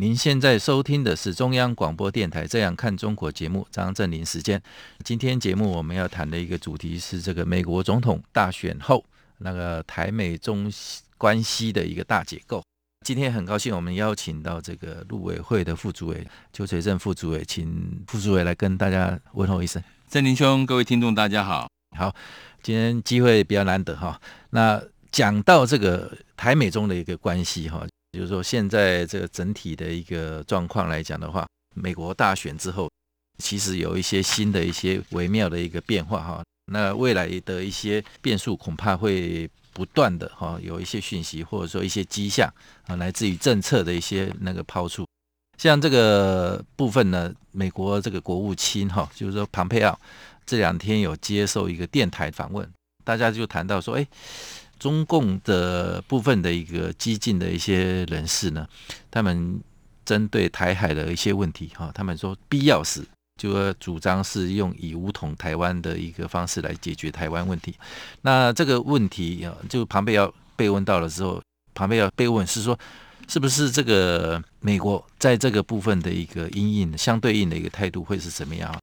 您现在收听的是中央广播电台《这样看中国》节目，张振林时间。今天节目我们要谈的一个主题是这个美国总统大选后那个台美中关系的一个大解构。今天很高兴我们邀请到这个陆委会的副主委邱垂正副主委，请副主委来跟大家问候一声。振林兄，各位听众大家好。好，今天机会比较难得哈，那。讲到这个台美中的一个关系哈，就是说现在这个整体的一个状况来讲的话，美国大选之后，其实有一些新的一些微妙的一个变化哈。那未来的一些变数恐怕会不断的哈，有一些讯息或者说一些迹象啊，来自于政策的一些那个抛出。像这个部分呢，美国这个国务卿哈，就是说庞佩奥这两天有接受一个电台访问，大家就谈到说，哎。中共的部分的一个激进的一些人士呢，他们针对台海的一些问题，哈，他们说必要时就主张是用以武统台湾的一个方式来解决台湾问题。那这个问题啊，就庞贝要被问到了之后，庞贝要被问是说，是不是这个美国在这个部分的一个阴影相对应的一个态度会是怎么样？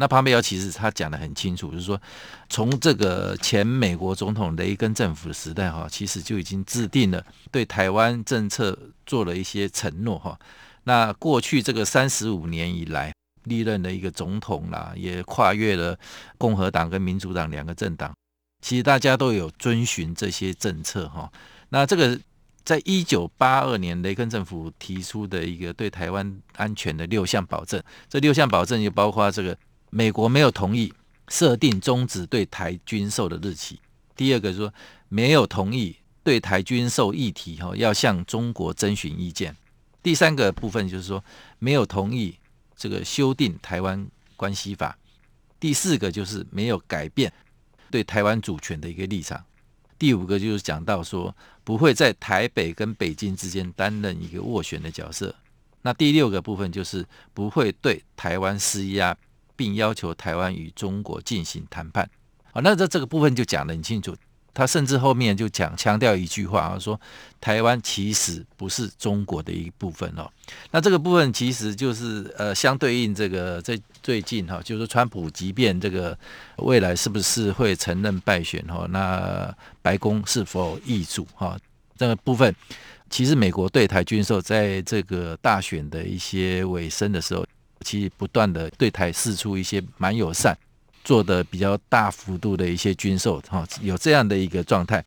那庞贝奥其实他讲得很清楚，就是说，从这个前美国总统雷根政府的时代哈，其实就已经制定了对台湾政策做了一些承诺哈。那过去这个三十五年以来历任的一个总统啦，也跨越了共和党跟民主党两个政党，其实大家都有遵循这些政策哈。那这个在一九八二年雷根政府提出的一个对台湾安全的六项保证，这六项保证就包括这个。美国没有同意设定终止对台军售的日期。第二个说，没有同意对台军售议题哈要向中国征询意见。第三个部分就是说，没有同意这个修订台湾关系法。第四个就是没有改变对台湾主权的一个立场。第五个就是讲到说，不会在台北跟北京之间担任一个斡旋的角色。那第六个部分就是不会对台湾施压。并要求台湾与中国进行谈判，啊，那这这个部分就讲得很清楚。他甚至后面就讲强调一句话啊，说台湾其实不是中国的一部分哦。那这个部分其实就是呃，相对应这个在最近哈，就是川普即便这个未来是不是会承认败选哈，那白宫是否易主哈，这个部分其实美国对台军售在这个大选的一些尾声的时候。其实不断的对台释出一些蛮友善，做的比较大幅度的一些军售，哈，有这样的一个状态，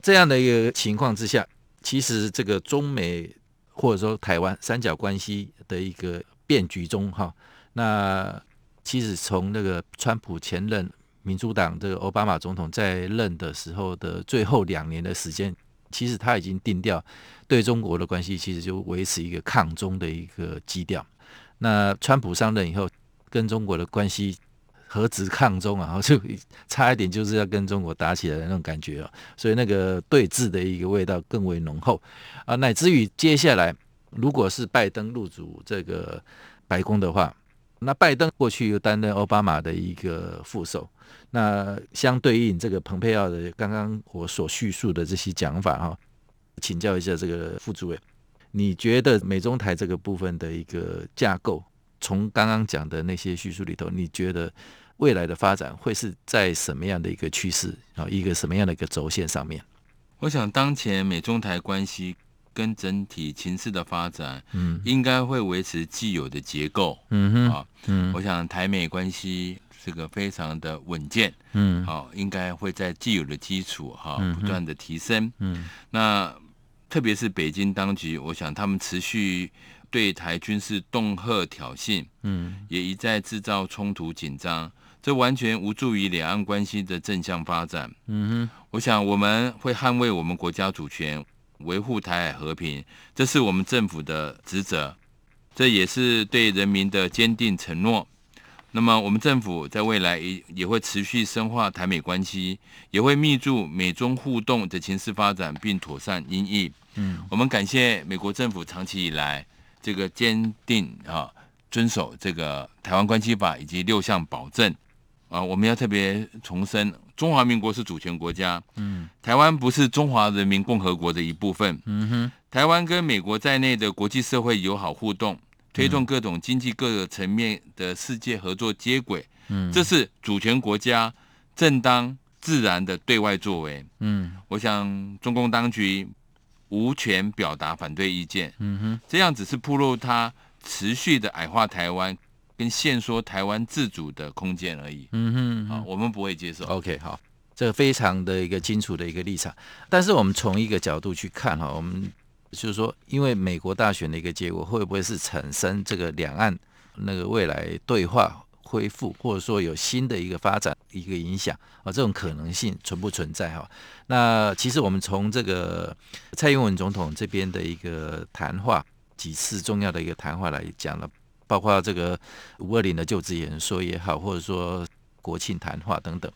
这样的一个情况之下，其实这个中美或者说台湾三角关系的一个变局中，哈，那其实从那个川普前任民主党这个奥巴马总统在任的时候的最后两年的时间，其实他已经定调对中国的关系，其实就维持一个抗中的一个基调。那川普上任以后，跟中国的关系何止抗中啊，就差一点就是要跟中国打起来的那种感觉哦，所以那个对峙的一个味道更为浓厚啊，乃至于接下来如果是拜登入主这个白宫的话，那拜登过去又担任奥巴马的一个副手，那相对应这个蓬佩奥的刚刚我所叙述的这些讲法哈，请教一下这个副主委。你觉得美中台这个部分的一个架构，从刚刚讲的那些叙述里头，你觉得未来的发展会是在什么样的一个趋势啊？一个什么样的一个轴线上面？我想，当前美中台关系跟整体情势的发展，嗯，应该会维持既有的结构，嗯哼，啊，嗯，我想台美关系这个非常的稳健，嗯，好，应该会在既有的基础哈不断的提升，嗯，那。特别是北京当局，我想他们持续对台军事恫吓挑衅，嗯，也一再制造冲突紧张，这完全无助于两岸关系的正向发展。嗯哼，我想我们会捍卫我们国家主权，维护台海和平，这是我们政府的职责。这也是对人民的坚定承诺。那么，我们政府在未来也也会持续深化台美关系，也会密注美中互动的情势发展，并妥善因应。嗯，我们感谢美国政府长期以来这个坚定啊，遵守这个《台湾关系法》以及六项保证。啊，我们要特别重申，中华民国是主权国家。嗯，台湾不是中华人民共和国的一部分。嗯哼，台湾跟美国在内的国际社会友好互动。推动各种经济各个层面的世界合作接轨，嗯，这是主权国家正当自然的对外作为，嗯，我想中共当局无权表达反对意见，嗯哼，这样只是铺露他持续的矮化台湾跟限缩台湾自主的空间而已，嗯哼，啊，我们不会接受。OK，好，这个非常的一个清楚的一个立场，但是我们从一个角度去看哈，我们。就是说，因为美国大选的一个结果，会不会是产生这个两岸那个未来对话恢复，或者说有新的一个发展一个影响啊？这种可能性存不存在哈？那其实我们从这个蔡英文总统这边的一个谈话，几次重要的一个谈话来讲了，包括这个五二零的就职演说也好，或者说国庆谈话等等，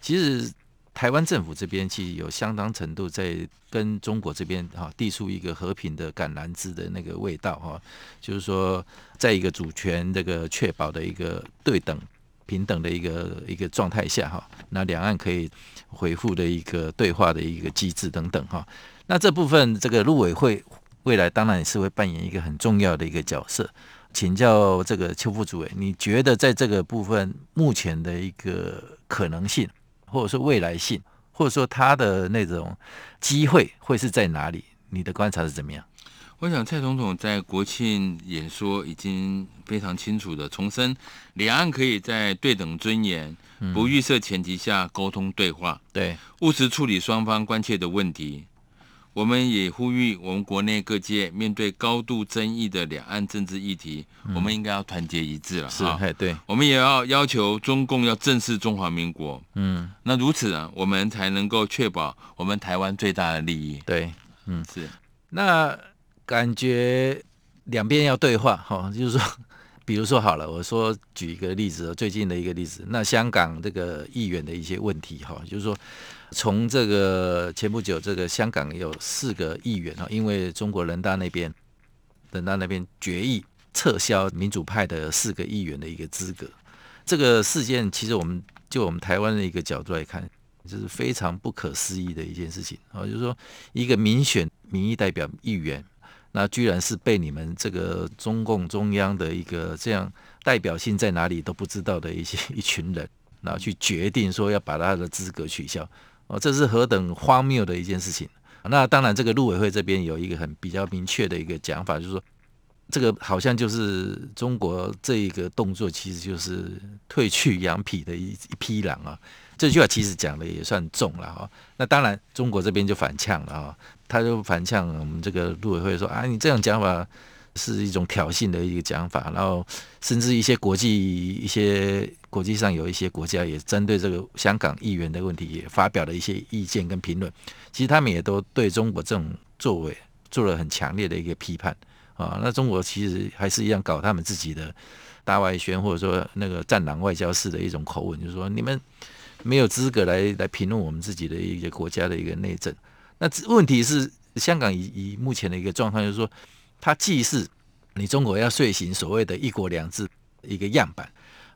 其实。台湾政府这边其实有相当程度在跟中国这边哈递出一个和平的橄榄枝的那个味道哈，就是说在一个主权这个确保的一个对等平等的一个一个状态下哈，那两岸可以恢复的一个对话的一个机制等等哈，那这部分这个陆委会未来当然也是会扮演一个很重要的一个角色，请教这个邱副主委，你觉得在这个部分目前的一个可能性？或者说未来性，或者说他的那种机会会是在哪里？你的观察是怎么样？我想蔡总统在国庆演说已经非常清楚的重申，两岸可以在对等尊严、不预设前提下沟通对话，对，务实处理双方关切的问题。我们也呼吁我们国内各界面对高度争议的两岸政治议题，嗯、我们应该要团结一致了。是，对。我们也要要求中共要正视中华民国。嗯，那如此呢，我们才能够确保我们台湾最大的利益。对，嗯，是。那感觉两边要对话，哈，就是说，比如说好了，我说举一个例子，最近的一个例子，那香港这个议员的一些问题，哈，就是说。从这个前不久，这个香港有四个议员啊，因为中国人大那边人大那边决议撤销民主派的四个议员的一个资格，这个事件其实我们就我们台湾的一个角度来看，就是非常不可思议的一件事情啊，就是说一个民选民意代表议员，那居然是被你们这个中共中央的一个这样代表性在哪里都不知道的一些一群人，然后去决定说要把他的资格取消。哦，这是何等荒谬的一件事情！那当然，这个陆委会这边有一个很比较明确的一个讲法，就是说，这个好像就是中国这一个动作，其实就是褪去羊皮的一一匹狼啊。这句话其实讲的也算重了哈。那当然，中国这边就反呛了啊，他就反呛我们这个陆委会说啊，你这样讲法。是一种挑衅的一个讲法，然后甚至一些国际、一些国际上有一些国家也针对这个香港议员的问题也发表了一些意见跟评论。其实他们也都对中国这种作为做了很强烈的一个批判啊。那中国其实还是一样搞他们自己的大外宣，或者说那个战狼外交式的一种口吻，就是说你们没有资格来来评论我们自己的一个国家的一个内政。那问题是香港以以目前的一个状况，就是说。它既是你中国要遂行所谓的一国两制一个样板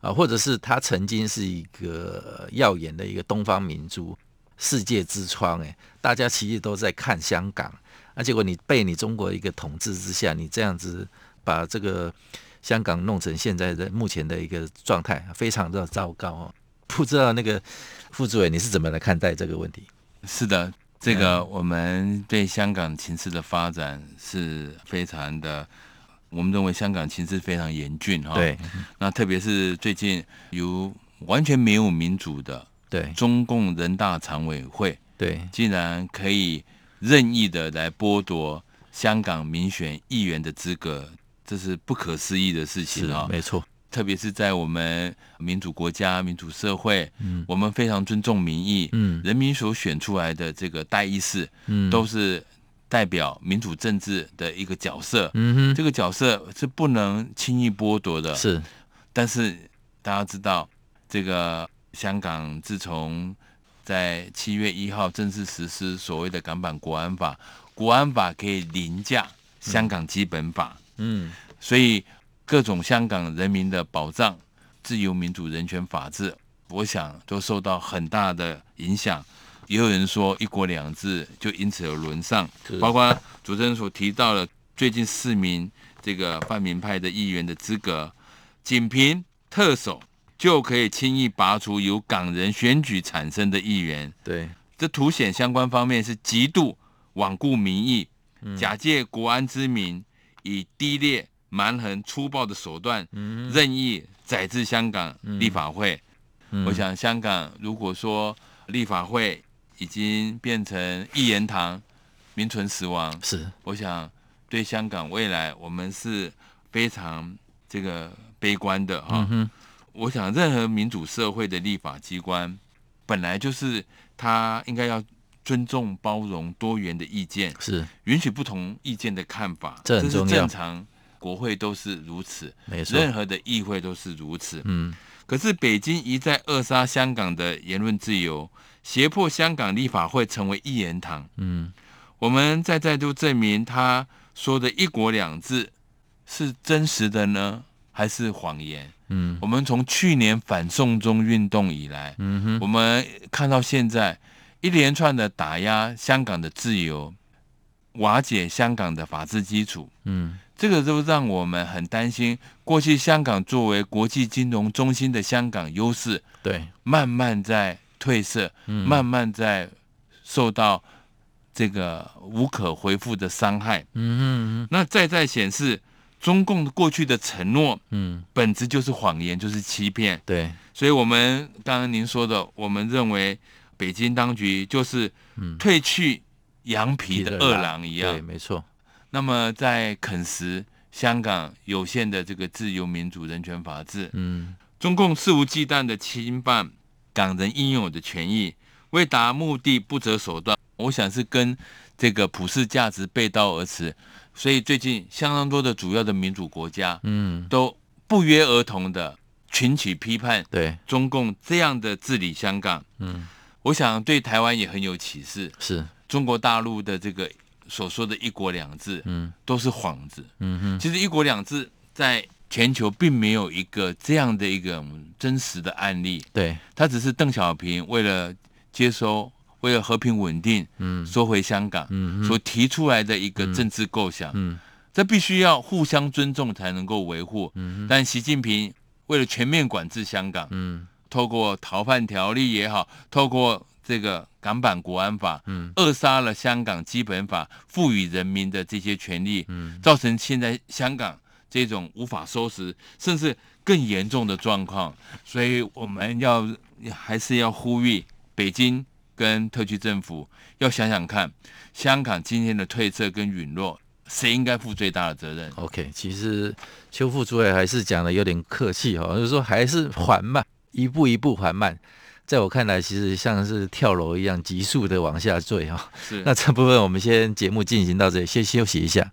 啊，或者是它曾经是一个耀眼的一个东方明珠、世界之窗，诶，大家其实都在看香港，那结果你被你中国一个统治之下，你这样子把这个香港弄成现在的目前的一个状态，非常的糟糕哦。不知道那个副主委你是怎么来看待这个问题？是的。这个我们对香港情势的发展是非常的，我们认为香港情势非常严峻哈。对，那特别是最近由完全没有民主的，对，中共人大常委会，对，竟然可以任意的来剥夺香港民选议员的资格，这是不可思议的事情啊！没错。特别是在我们民主国家、民主社会，嗯，我们非常尊重民意，嗯，人民所选出来的这个代议士，嗯，都是代表民主政治的一个角色，嗯哼，这个角色是不能轻易剥夺的。是，但是大家知道，这个香港自从在七月一号正式实施所谓的港版国安法，国安法可以凌驾香港基本法，嗯，所以各种香港人民的保障、自由、民主、人权、法治，我想都受到很大的影响。也有人说“一国两制”就因此而沦丧，包括主持人所提到的最近四名这个泛民派的议员的资格，仅凭特首就可以轻易拔除由港人选举产生的议员。对，这凸显相关方面是极度罔顾民意，假借国安之名，以低劣、蛮横、粗暴的手段，任意宰制香港立法会。我想，香港如果说立法会，已经变成一言堂，名存实亡。是，我想对香港未来，我们是非常这个悲观的哈。嗯、我想，任何民主社会的立法机关，本来就是他应该要尊重、包容多元的意见，是允许不同意见的看法，这，这是正常。国会都是如此，没错，任何的议会都是如此。嗯，可是北京一再扼杀香港的言论自由。胁迫香港立法会成为一言堂。嗯，我们再再度证明他说的一国两制是真实的呢，还是谎言？嗯，我们从去年反送中运动以来，嗯哼，我们看到现在一连串的打压香港的自由，瓦解香港的法治基础。嗯，这个都让我们很担心，过去香港作为国际金融中心的香港优势，对，慢慢在。褪色，慢慢在受到这个无可回复的伤害。嗯嗯，那再再显示中共过去的承诺，嗯，本质就是谎言，就是欺骗。对，所以我们刚刚您说的，我们认为北京当局就是退去羊皮的饿狼一样。对，没错。那么在啃食香港有限的这个自由、民主、人权、法治。嗯，中共肆无忌惮的侵犯。港人应有的权益，为达目的不择手段，我想是跟这个普世价值背道而驰。所以最近相当多的主要的民主国家，嗯，都不约而同的群起批判，对中共这样的治理香港，嗯，我想对台湾也很有启示。是中国大陆的这个所说的一国两制，嗯，都是幌子，嗯哼，其实一国两制在。全球并没有一个这样的一个真实的案例，对，他只是邓小平为了接收、为了和平稳定，嗯，收回香港，嗯，所提出来的一个政治构想，嗯，这必须要互相尊重才能够维护，嗯，但习近平为了全面管制香港，嗯，透过逃犯条例也好，透过这个港版国安法，嗯，扼杀了香港基本法赋予人民的这些权利，嗯，造成现在香港。这种无法收拾，甚至更严重的状况，所以我们要还是要呼吁北京跟特区政府要想想看，香港今天的退色跟陨落，谁应该负最大的责任？OK，其实邱副主委还是讲的有点客气哈，就是说还是缓慢，一步一步缓慢，在我看来，其实像是跳楼一样急速的往下坠哈。是，那这部分我们先节目进行到这里，先休息一下。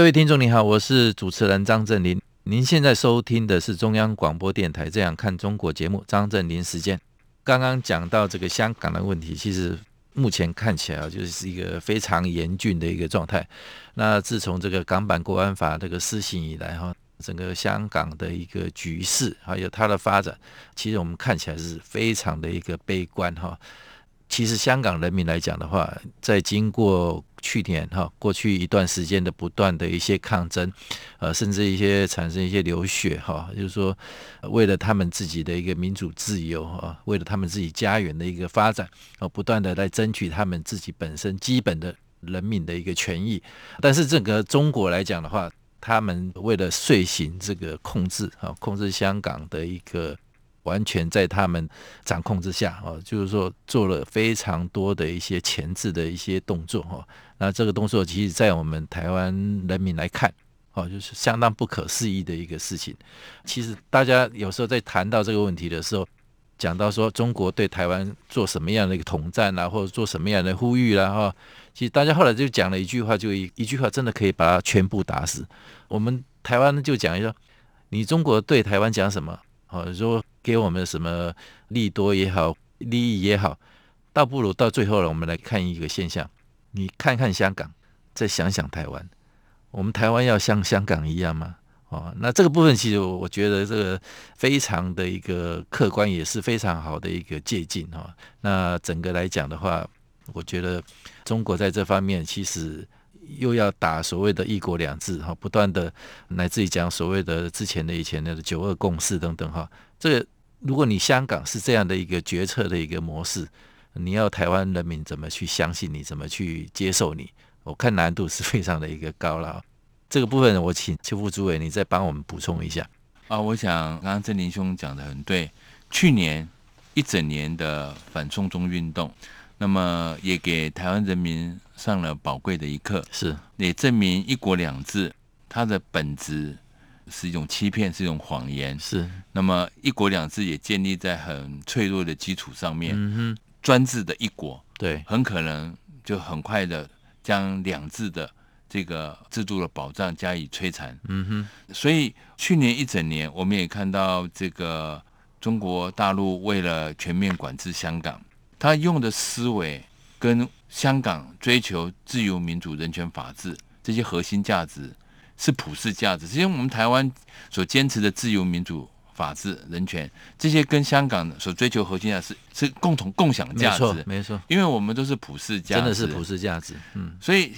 各位听众，你好，我是主持人张振林。您现在收听的是中央广播电台《这样看中国》节目，张振林时间。刚刚讲到这个香港的问题，其实目前看起来啊，就是一个非常严峻的一个状态。那自从这个港版国安法这个施行以来，哈，整个香港的一个局势还有它的发展，其实我们看起来是非常的一个悲观，哈。其实香港人民来讲的话，在经过去年哈过去一段时间的不断的一些抗争，呃，甚至一些产生一些流血哈，就是说为了他们自己的一个民主自由啊，为了他们自己家园的一个发展，啊，不断的来争取他们自己本身基本的人民的一个权益。但是整个中国来讲的话，他们为了遂行这个控制啊，控制香港的一个。完全在他们掌控之下哦，就是说做了非常多的一些前置的一些动作哈。那这个动作，其实，在我们台湾人民来看，哦，就是相当不可思议的一个事情。其实大家有时候在谈到这个问题的时候，讲到说中国对台湾做什么样的一个统战啊，或者做什么样的呼吁啦哈，其实大家后来就讲了一句话，就一一句话，真的可以把它全部打死。我们台湾就讲一下，你中国对台湾讲什么？哦，说。给我们什么利多也好，利益也好，倒不如到最后了，我们来看一个现象。你看看香港，再想想台湾，我们台湾要像香港一样吗？哦，那这个部分其实我觉得这个非常的一个客观，也是非常好的一个借鉴哈。那整个来讲的话，我觉得中国在这方面其实又要打所谓的一国两制哈，不断的来自于讲所谓的之前的以前的九二共识等等哈。这个，如果你香港是这样的一个决策的一个模式，你要台湾人民怎么去相信你，怎么去接受你？我看难度是非常的一个高了。这个部分我请邱副主委你再帮我们补充一下。啊，我想刚刚郑林兄讲的很对。去年一整年的反送中运动，那么也给台湾人民上了宝贵的一课，是也证明一国两制它的本质。是一种欺骗，是一种谎言。是，那么一国两制也建立在很脆弱的基础上面。嗯哼，专制的一国，对，很可能就很快的将两制的这个制度的保障加以摧残。嗯哼，所以去年一整年，我们也看到这个中国大陆为了全面管制香港，他用的思维跟香港追求自由、民主、人权、法治这些核心价值。是普世价值，因为我们台湾所坚持的自由、民主、法治、人权，这些跟香港所追求核心价值是是共同共享价值，没错，没错，因为我们都是普世价值，真的是普世价值，嗯，所以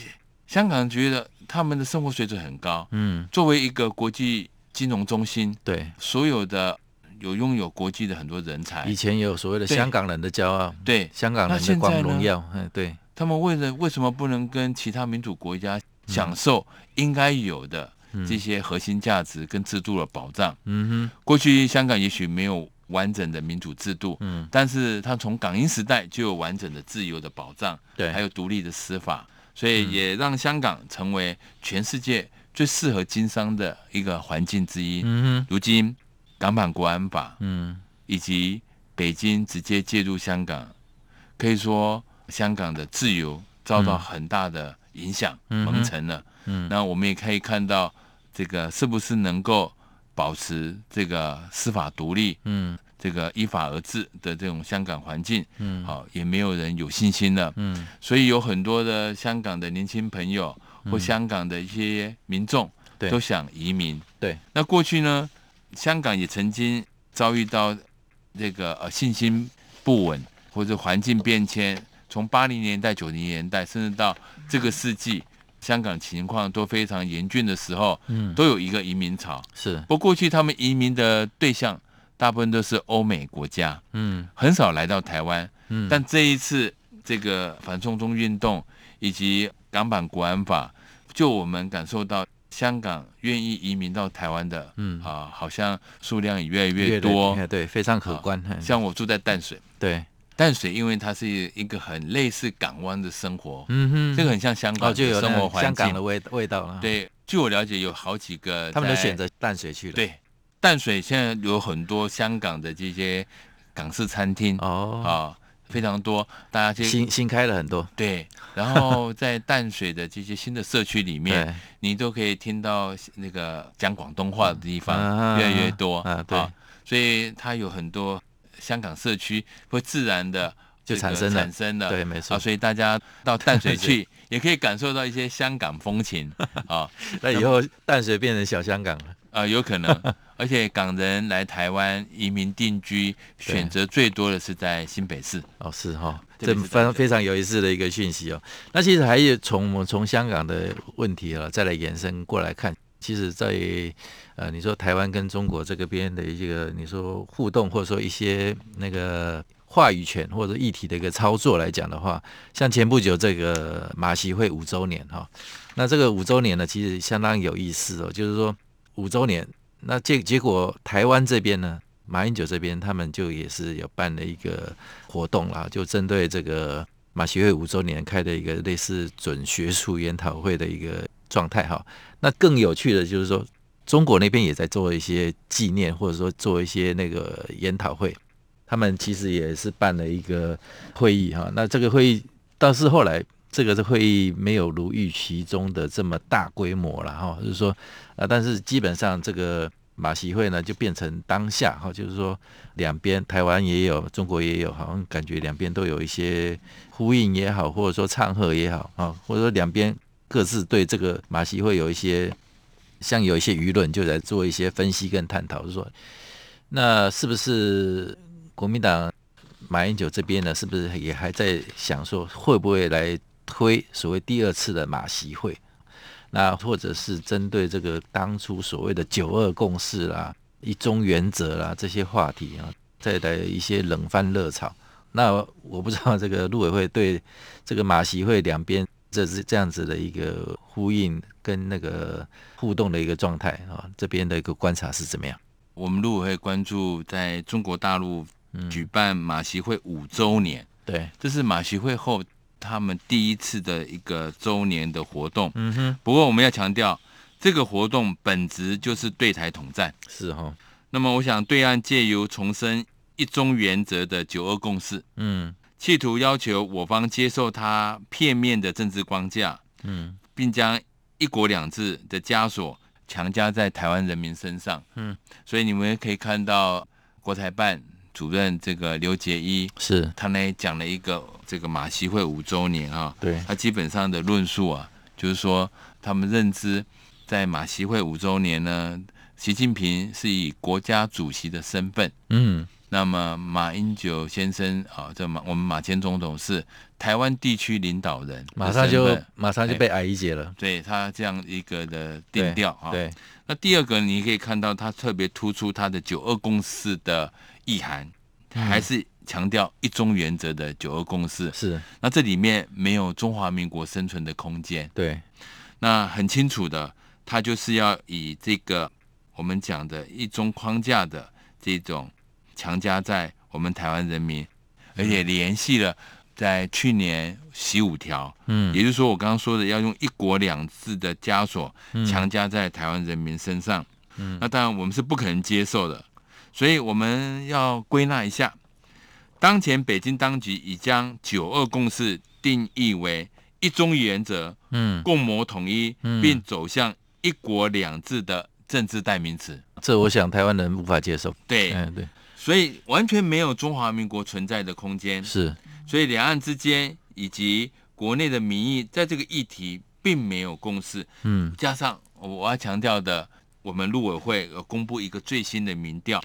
香港觉得他们的生活水准很高，嗯，作为一个国际金融中心，对，所有的有拥有国际的很多人才，以前也有所谓的香港人的骄傲，对，香港人的光荣耀，嗯，对，他们为了为什么不能跟其他民主国家？享受应该有的这些核心价值跟制度的保障。嗯哼，过去香港也许没有完整的民主制度，嗯，但是它从港英时代就有完整的自由的保障，对，还有独立的司法，所以也让香港成为全世界最适合经商的一个环境之一。嗯哼，如今港版国安法，嗯，以及北京直接介入香港，可以说香港的自由遭到很大的。影响蒙尘了，嗯，那我们也可以看到，这个是不是能够保持这个司法独立，嗯，这个依法而治的这种香港环境，嗯，好，也没有人有信心了，嗯，所以有很多的香港的年轻朋友或香港的一些民众，都想移民，对，那过去呢，香港也曾经遭遇到这个呃信心不稳或者环境变迁。从八零年代、九零年代，甚至到这个世纪，香港情况都非常严峻的时候，嗯，都有一个移民潮。是，不过过去他们移民的对象大部分都是欧美国家，嗯，很少来到台湾。嗯，但这一次这个反送中运动以及港版国安法，就我们感受到香港愿意移民到台湾的，嗯啊，好像数量也越来越多，对，对，非常可观。像我住在淡水，对。淡水，因为它是一个很类似港湾的生活，嗯哼，这个很像香港的生活环境，香港的味味道了。对，据我了解，有好几个他们都选择淡水去了。对，淡水现在有很多香港的这些港式餐厅哦，啊，非常多，大家就新新开了很多。对，然后在淡水的这些新的社区里面，你都可以听到那个讲广东话的地方越来越多啊，对，所以它有很多。香港社区会自然的就产生产生了，对，没错。所以大家到淡水去，也可以感受到一些香港风情 啊。那以后淡水变成小香港了啊，有可能。而且港人来台湾移民定居，选择最多的是在新北市。哦，是哈，这非常非常有意思的一个讯息哦。那其实还有从我们从香港的问题啊，再来延伸过来看。其实，在呃，你说台湾跟中国这个边的一个你说互动，或者说一些那个话语权或者议题的一个操作来讲的话，像前不久这个马习会五周年哈，那这个五周年呢，其实相当有意思哦。就是说五周年，那结结果台湾这边呢，马英九这边他们就也是有办了一个活动啦，就针对这个马习会五周年开的一个类似准学术研讨会的一个。状态哈，那更有趣的就是说，中国那边也在做一些纪念，或者说做一些那个研讨会。他们其实也是办了一个会议哈。那这个会议倒是后来这个会议没有如预期中的这么大规模了哈。就是说啊，但是基本上这个马习会呢，就变成当下哈，就是说两边台湾也有，中国也有，好像感觉两边都有一些呼应也好，或者说唱和也好啊，或者说两边。各自对这个马习会有一些，像有一些舆论就在做一些分析跟探讨，就说，那是不是国民党马英九这边呢？是不是也还在想说，会不会来推所谓第二次的马习会？那或者是针对这个当初所谓的九二共识啦、一中原则啦这些话题啊，再来一些冷饭热炒？那我不知道这个陆委会对这个马习会两边。这是这样子的一个呼应跟那个互动的一个状态啊，这边的一个观察是怎么样？我们陆委会关注在中国大陆举办马习会五周年，嗯、对，这是马习会后他们第一次的一个周年的活动。嗯哼。不过我们要强调，这个活动本质就是对台统战，是哈、哦。那么我想，对岸借由重申一中原则的九二共识，嗯。企图要求我方接受他片面的政治框架，嗯，并将一国两制的枷锁强加在台湾人民身上，嗯，所以你们可以看到国台办主任这个刘杰一，是。他呢讲了一个这个马习会五周年啊，对，他基本上的论述啊，就是说他们认知在马习会五周年呢，习近平是以国家主席的身份，嗯。那么马英九先生啊，这马我们马前总统是台湾地区领导人，马上就马上就被矮一截了。哎、对他这样一个的定调啊。对。那第二个你可以看到，他特别突出他的九二共识的意涵，嗯、还是强调一中原则的九二共识。是。那这里面没有中华民国生存的空间。对。那很清楚的，他就是要以这个我们讲的一中框架的这种。强加在我们台湾人民，而且联系了在去年习五条，嗯，也就是说我刚刚说的要用一国两制的枷锁强加在台湾人民身上，嗯，那当然我们是不可能接受的，所以我们要归纳一下，当前北京当局已将九二共识定义为一中原则，嗯，共谋统一，并走向一国两制的政治代名词，这我想台湾人无法接受，对，嗯，对。所以完全没有中华民国存在的空间。是，所以两岸之间以及国内的民意在这个议题并没有共识。嗯，加上我要强调的，我们陆委会公布一个最新的民调，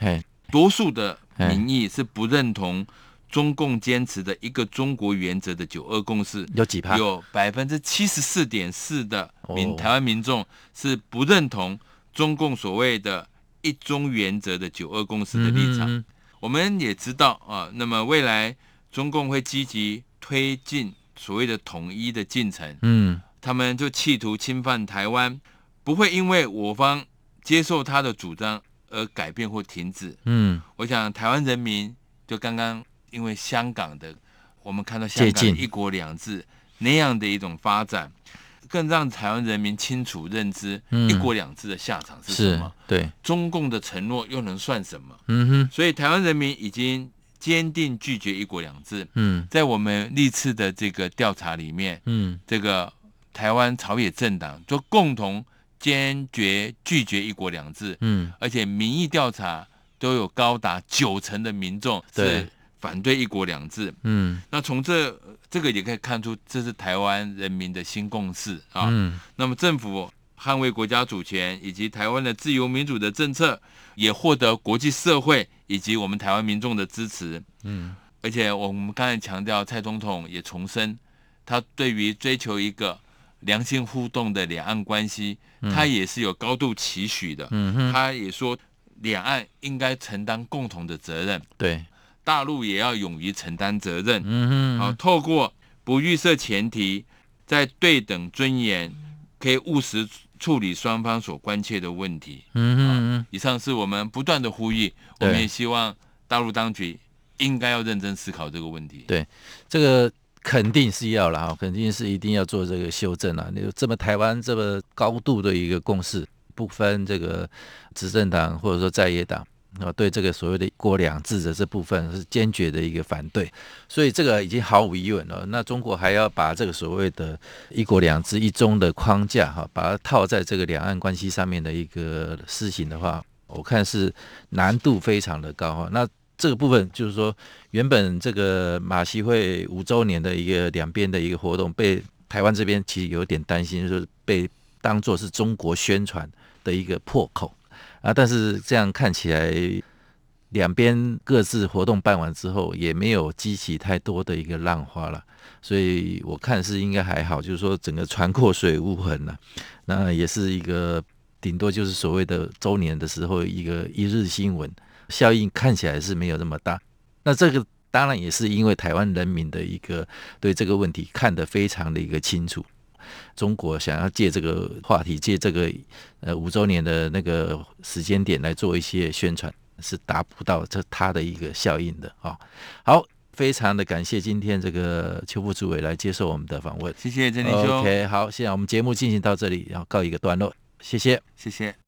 多数的民意是不认同中共坚持的一个中国原则的九二共识有几趴？有百分之七十四点四的民台湾民众是不认同中共所谓的一中原则的九二共识的立场。嗯、我们也知道啊，那么未来中共会积极推进所谓的统一的进程。嗯，他们就企图侵犯台湾，不会因为我方接受他的主张而改变或停止。嗯，我想台湾人民就刚刚。因为香港的，我们看到香港一国两制那样的一种发展，更让台湾人民清楚认知一国两制的下场是什么？对，中共的承诺又能算什么？嗯哼，所以台湾人民已经坚定拒绝一国两制。嗯，在我们历次的这个调查里面，嗯，这个台湾朝野政党就共同坚决拒绝一国两制。嗯，而且民意调查都有高达九成的民众是。反对一国两制，嗯，那从这这个也可以看出，这是台湾人民的新共识啊。嗯，那么政府捍卫国家主权以及台湾的自由民主的政策，也获得国际社会以及我们台湾民众的支持。嗯，而且我们刚才强调，蔡总统也重申，他对于追求一个良性互动的两岸关系，他也是有高度期许的。嗯，他也说，两岸应该承担共同的责任。对。大陆也要勇于承担责任，嗯哼，好，透过不预设前提，在对等尊严，可以务实处理双方所关切的问题，嗯哼，以上是我们不断的呼吁，我们也希望大陆当局应该要认真思考这个问题。对，这个肯定是要了哈，肯定是一定要做这个修正啊！你这么台湾这么高度的一个共识，不分这个执政党或者说在野党。啊，对这个所谓的一国两制的这部分是坚决的一个反对，所以这个已经毫无疑问了。那中国还要把这个所谓的一国两制一中的框架哈，把它套在这个两岸关系上面的一个施行的话，我看是难度非常的高哈。那这个部分就是说，原本这个马习会五周年的一个两边的一个活动，被台湾这边其实有点担心，就是被当作是中国宣传的一个破口。啊，但是这样看起来，两边各自活动办完之后，也没有激起太多的一个浪花了，所以我看是应该还好，就是说整个船过水无痕了。那也是一个顶多就是所谓的周年的时候一个一日新闻，效应看起来是没有那么大。那这个当然也是因为台湾人民的一个对这个问题看得非常的一个清楚。中国想要借这个话题，借这个呃五周年的那个时间点来做一些宣传，是达不到这它的一个效应的啊。好，非常的感谢今天这个邱副主委来接受我们的访问，谢谢郑立兄。OK，好，现在我们节目进行到这里，要告一个段落，谢谢，谢谢。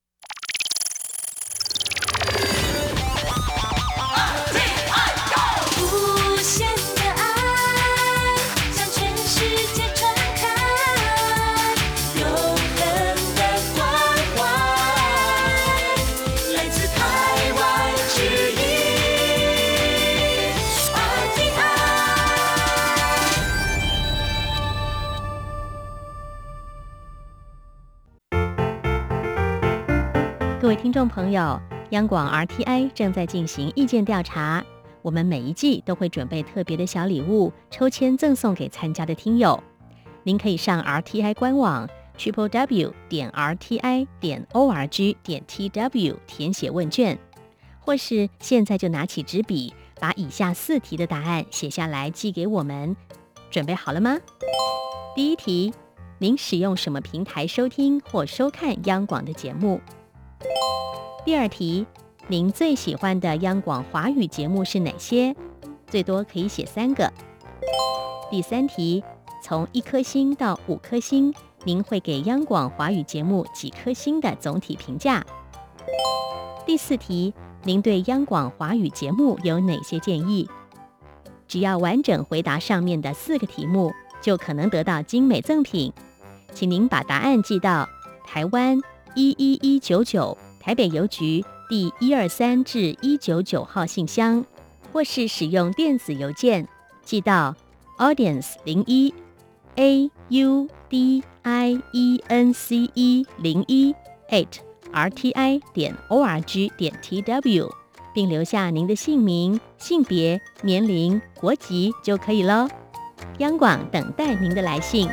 听众朋友，央广 RTI 正在进行意见调查，我们每一季都会准备特别的小礼物，抽签赠送给参加的听友。您可以上 RTI 官网 triple w 点 RTI 点 org 点 tw 填写问卷，或是现在就拿起纸笔，把以下四题的答案写下来寄给我们。准备好了吗？第一题，您使用什么平台收听或收看央广的节目？第二题，您最喜欢的央广华语节目是哪些？最多可以写三个。第三题，从一颗星到五颗星，您会给央广华语节目几颗星的总体评价？第四题，您对央广华语节目有哪些建议？只要完整回答上面的四个题目，就可能得到精美赠品。请您把答案寄到台湾。一一一九九台北邮局第一二三至一九九号信箱，或是使用电子邮件寄到 audience 零一 a u d i e n c e 零一 at r t i 点 o r g 点 t w，并留下您的姓名、性别、年龄、国籍就可以喽。央广等待您的来信。